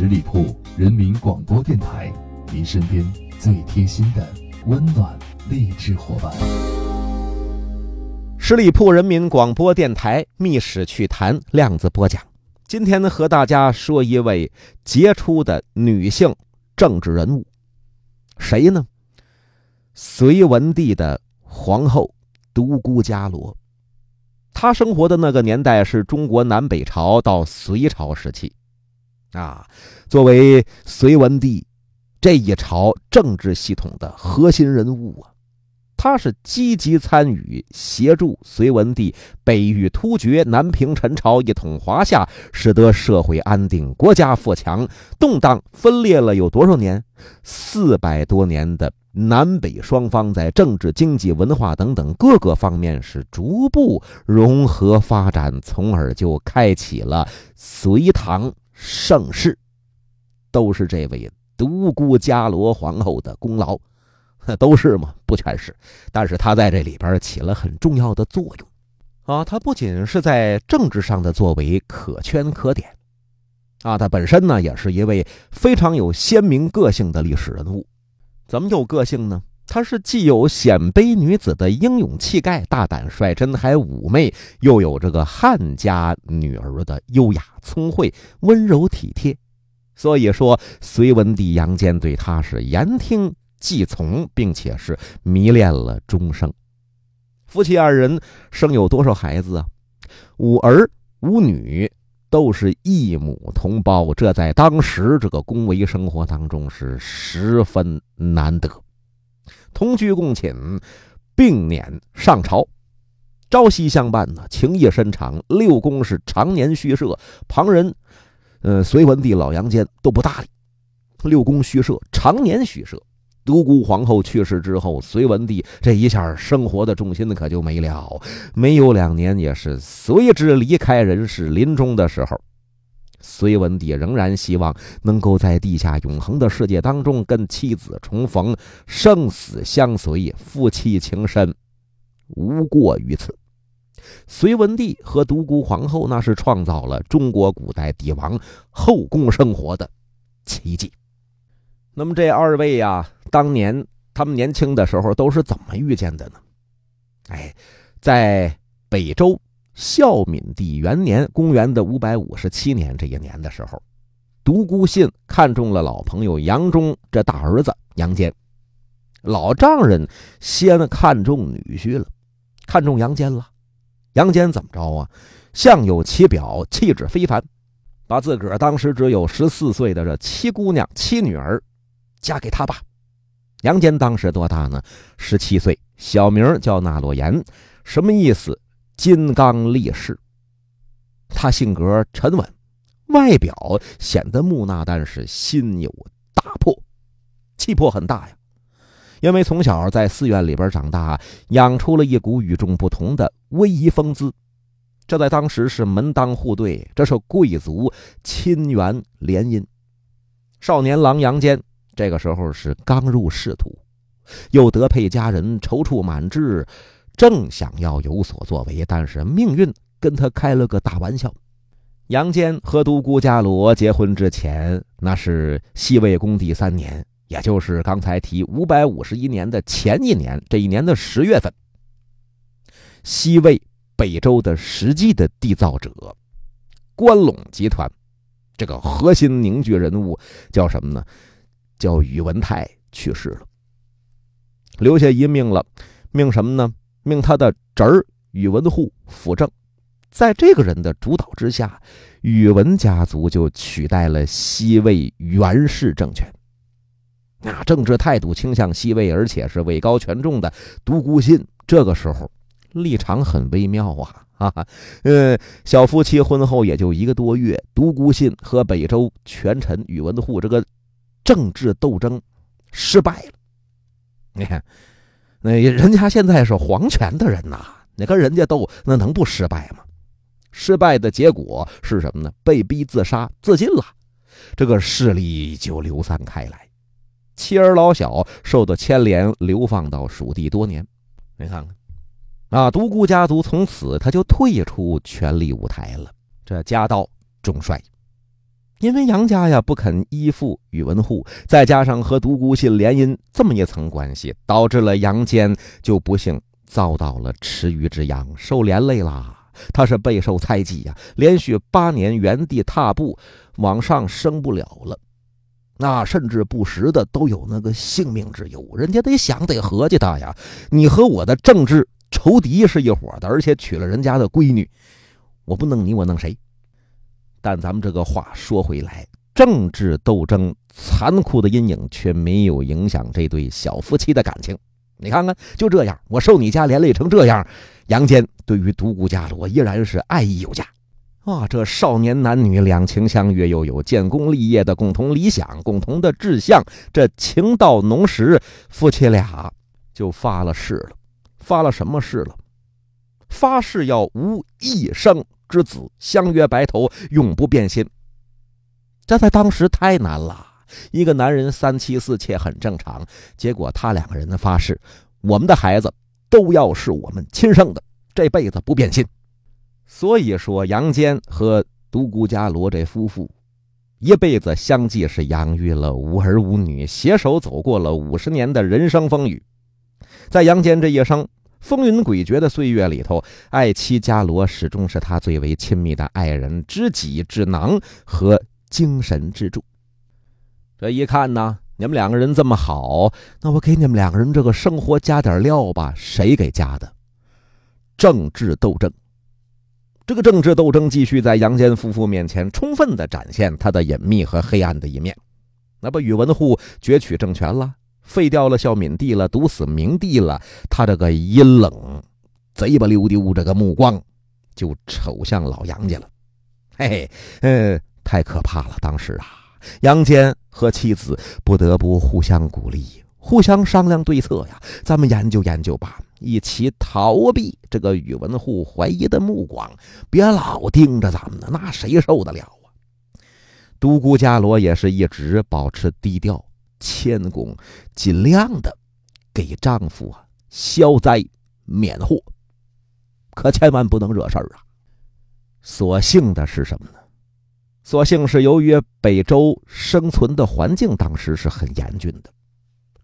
十里铺人民广播电台，您身边最贴心的温暖励志伙伴。十里铺人民广播电台《密史趣谈》量子播讲，今天呢和大家说一位杰出的女性政治人物，谁呢？隋文帝的皇后独孤伽罗。她生活的那个年代是中国南北朝到隋朝时期。啊，作为隋文帝这一朝政治系统的核心人物啊，他是积极参与协助隋文帝北域突厥、南平陈朝，一统华夏，使得社会安定，国家富强。动荡分裂了有多少年？四百多年的南北双方在政治、经济、文化等等各个方面是逐步融合发展，从而就开启了隋唐。盛世都是这位独孤伽罗皇后的功劳，都是吗？不全是，但是她在这里边起了很重要的作用啊！她不仅是在政治上的作为可圈可点啊，她本身呢也是一位非常有鲜明个性的历史人物。怎么有个性呢？她是既有鲜卑女子的英勇气概、大胆率真，还妩媚，又有这个汉家女儿的优雅聪慧、温柔体贴。所以说，隋文帝杨坚对她是言听计从，并且是迷恋了终生。夫妻二人生有多少孩子啊？五儿五女，都是异母同胞。这在当时这个宫闱生活当中是十分难得。同居共寝，并辇上朝，朝夕相伴呢，情谊深长。六宫是常年虚设，旁人，呃，隋文帝老杨坚都不搭理。六宫虚设，常年虚设。独孤皇后去世之后，隋文帝这一下生活的重心可就没了。没有两年，也是随之离开人世。临终的时候。隋文帝仍然希望能够在地下永恒的世界当中跟妻子重逢，生死相随，夫妻情深，无过于此。隋文帝和独孤皇后那是创造了中国古代帝王后宫生活的奇迹。那么这二位呀，当年他们年轻的时候都是怎么遇见的呢？哎，在北周。孝敏帝元年，公元的五百五十七年这一年的时候，独孤信看中了老朋友杨忠这大儿子杨坚。老丈人先看中女婿了，看中杨坚了。杨坚怎么着啊？相有其表，气质非凡，把自个儿当时只有十四岁的这七姑娘、七女儿嫁给他吧。杨坚当时多大呢？十七岁，小名叫纳洛言，什么意思？金刚力士，他性格沉稳，外表显得木讷，但是心有大魄，气魄很大呀。因为从小在寺院里边长大，养出了一股与众不同的威仪风姿，这在当时是门当户对，这是贵族亲缘联姻。少年郎杨坚这个时候是刚入仕途，又得配佳人，踌躇满志。正想要有所作为，但是命运跟他开了个大玩笑。杨坚和独孤伽罗结婚之前，那是西魏恭帝三年，也就是刚才提五百五十一年的前一年，这一年的十月份，西魏北周的实际的缔造者关陇集团这个核心凝聚人物叫什么呢？叫宇文泰去世了，留下一命了，命什么呢？命他的侄儿宇文护辅政，在这个人的主导之下，宇文家族就取代了西魏元氏政权。那政治态度倾向西魏，而且是位高权重的独孤信，这个时候立场很微妙啊！啊，呃，小夫妻婚后也就一个多月，独孤信和北周权臣宇文护这个政治斗争失败了。你看。那人家现在是皇权的人呐，你跟人家斗，那能不失败吗？失败的结果是什么呢？被逼自杀自尽了，这个势力就流散开来，妻儿老小受到牵连，流放到蜀地多年。你看看，啊，独孤家族从此他就退出权力舞台了，这家道中衰。因为杨家呀不肯依附宇文护，再加上和独孤信联姻这么一层关系，导致了杨坚就不幸遭到了池鱼之殃，受连累啦。他是备受猜忌呀，连续八年原地踏步，往上升不了了。那甚至不时的都有那个性命之忧。人家得想得合计他呀，你和我的政治仇敌是一伙的，而且娶了人家的闺女，我不弄你，我弄谁？但咱们这个话说回来，政治斗争残酷的阴影却没有影响这对小夫妻的感情。你看看，就这样，我受你家连累成这样，杨坚对于独孤伽罗依然是爱意有加。啊，这少年男女两情相悦，又有建功立业的共同理想、共同的志向，这情到浓时，夫妻俩就发了誓了。发了什么誓了？发誓要无一生。之子相约白头，永不变心。这在当时太难了。一个男人三妻四妾很正常，结果他两个人的发誓，我们的孩子都要是我们亲生的，这辈子不变心。所以说，杨坚和独孤伽罗这夫妇，一辈子相继是养育了无儿无女，携手走过了五十年的人生风雨。在杨坚这一生。风云诡谲的岁月里头，爱妻伽罗始终是他最为亲密的爱人、知己、智囊和精神支柱。这一看呢，你们两个人这么好，那我给你们两个人这个生活加点料吧。谁给加的？政治斗争。这个政治斗争继续在杨坚夫妇面前充分的展现他的隐秘和黑暗的一面。那不，宇文护攫取政权了。废掉了孝敏帝了，毒死明帝了，他这个阴冷、贼不溜丢这个目光，就瞅向老杨家了。嘿嘿，呃，太可怕了！当时啊，杨坚和妻子不得不互相鼓励，互相商量对策呀。咱们研究研究吧，一起逃避这个宇文护怀疑的目光，别老盯着咱们呢，那谁受得了啊？独孤伽罗也是一直保持低调。谦恭，尽量的给丈夫啊消灾免祸，可千万不能惹事儿啊。所幸的是什么呢？所幸是由于北周生存的环境当时是很严峻的，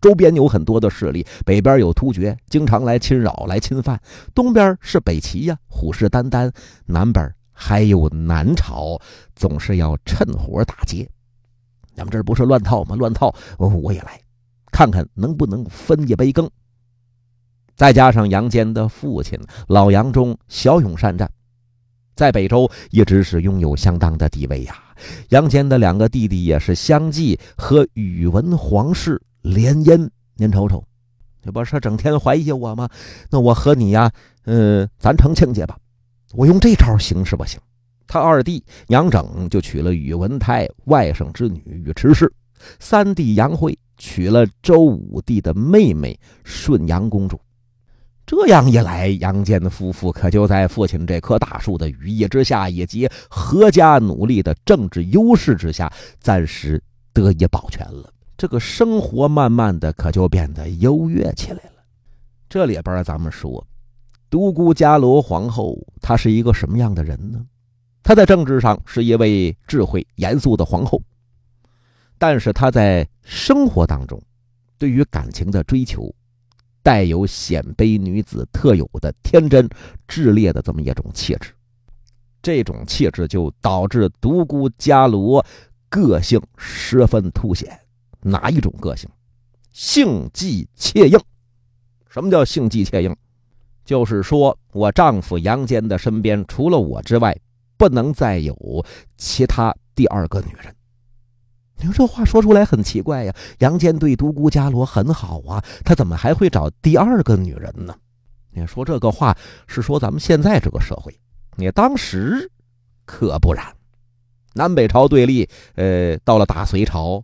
周边有很多的势力，北边有突厥，经常来侵扰、来侵犯；东边是北齐呀，虎视眈眈；南边还有南朝，总是要趁火打劫。咱们这不是乱套吗？乱套，我也来，看看能不能分一杯羹。再加上杨坚的父亲老杨忠骁勇善战，在北周一直是拥有相当的地位呀。杨坚的两个弟弟也是相继和宇文皇室联姻，您瞅瞅，这不是整天怀疑我吗？那我和你呀，嗯，咱成亲家吧。我用这招行是不行？他二弟杨整就娶了宇文泰外甥之女宇迟氏，三弟杨惠娶了周武帝的妹妹顺阳公主。这样一来，杨坚的夫妇可就在父亲这棵大树的羽翼之下，以及阖家努力的政治优势之下，暂时得以保全了。这个生活慢慢的可就变得优越起来了。这里边咱们说，独孤伽罗皇后她是一个什么样的人呢？她在政治上是一位智慧严肃的皇后，但是她在生活当中，对于感情的追求，带有鲜卑女子特有的天真炽烈的这么一种气质，这种气质就导致独孤伽罗个性十分凸显。哪一种个性？性忌妾硬。什么叫性忌妾硬？就是说我丈夫杨坚的身边除了我之外。不能再有其他第二个女人。你说这话说出来很奇怪呀。杨坚对独孤伽罗很好啊，他怎么还会找第二个女人呢？你说这个话是说咱们现在这个社会，你当时可不然。南北朝对立，呃，到了大隋朝，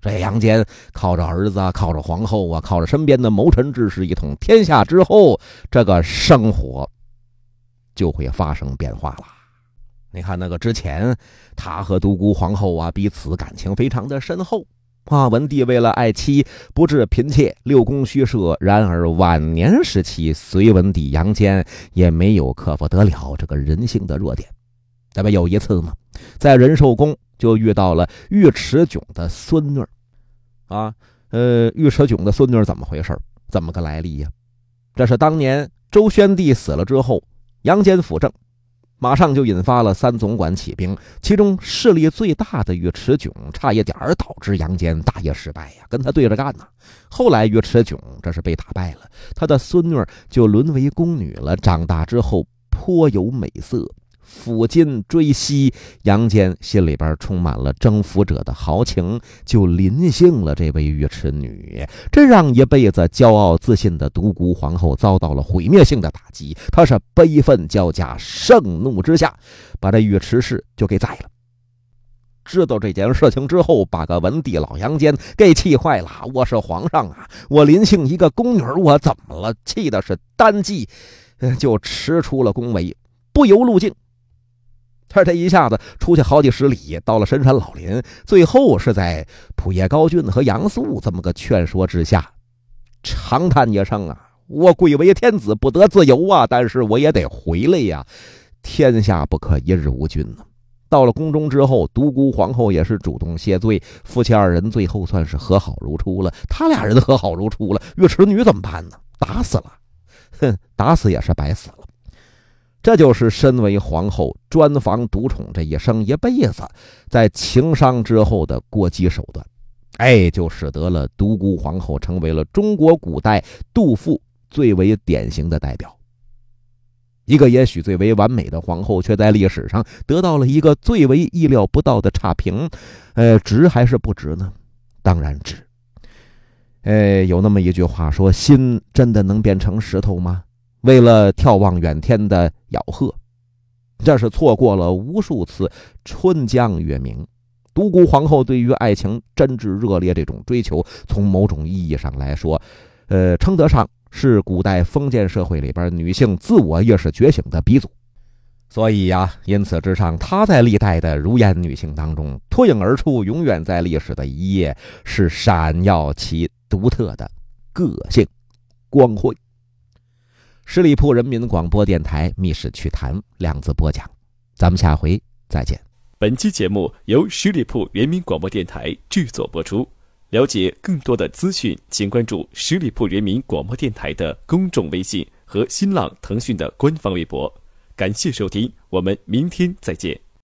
这杨坚靠着儿子啊，靠着皇后啊，靠着身边的谋臣志士一统天下之后，这个生活就会发生变化了。你看那个之前，他和独孤皇后啊彼此感情非常的深厚啊。文帝为了爱妻，不治嫔妾，六宫虚设。然而晚年时期，隋文帝杨坚也没有克服得了这个人性的弱点。咱们有一次嘛，在仁寿宫就遇到了尉迟迥的孙女啊，呃，尉迟迥的孙女怎么回事怎么个来历呀？这是当年周宣帝死了之后，杨坚辅政。马上就引发了三总管起兵，其中势力最大的尉迟迥差一点导致杨坚大业失败呀，跟他对着干呢。后来尉迟迥这是被打败了，他的孙女就沦为宫女了，长大之后颇有美色。抚今追昔，杨坚心里边充满了征服者的豪情，就临幸了这位尉迟女，这让一辈子骄傲自信的独孤皇后遭到了毁灭性的打击。她是悲愤交加，盛怒之下，把这尉迟氏就给宰了。知道这件事情之后，把个文帝老杨坚给气坏了。我是皇上啊，我临幸一个宫女，我怎么了？气的是单骑就驰出了宫闱，不由路径。他这一下子出去好几十里，到了深山老林，最后是在普叶高俊和杨素这么个劝说之下，长叹一声啊：“我贵为天子，不得自由啊！但是我也得回来呀，天下不可一日无君呢。”到了宫中之后，独孤皇后也是主动谢罪，夫妻二人最后算是和好如初了。他俩人和好如初了，尉迟女怎么办呢？打死了，哼，打死也是白死了。这就是身为皇后专防独宠这一生一辈子，在情伤之后的过激手段，哎，就使得了独孤皇后成为了中国古代杜甫最为典型的代表。一个也许最为完美的皇后，却在历史上得到了一个最为意料不到的差评。呃，值还是不值呢？当然值。哎，有那么一句话说：“心真的能变成石头吗？”为了眺望远天的咬鹤，这是错过了无数次春江月明。独孤皇后对于爱情真挚热烈这种追求，从某种意义上来说，呃，称得上是古代封建社会里边女性自我意识觉醒的鼻祖。所以呀，因此之上，她在历代的儒颜女性当中脱颖而出，永远在历史的一页是闪耀其独特的个性光辉。十里铺人民广播电台《密室趣谈》两字播讲，咱们下回再见。本期节目由十里铺人民广播电台制作播出。了解更多的资讯，请关注十里铺人民广播电台的公众微信和新浪、腾讯的官方微博。感谢收听，我们明天再见。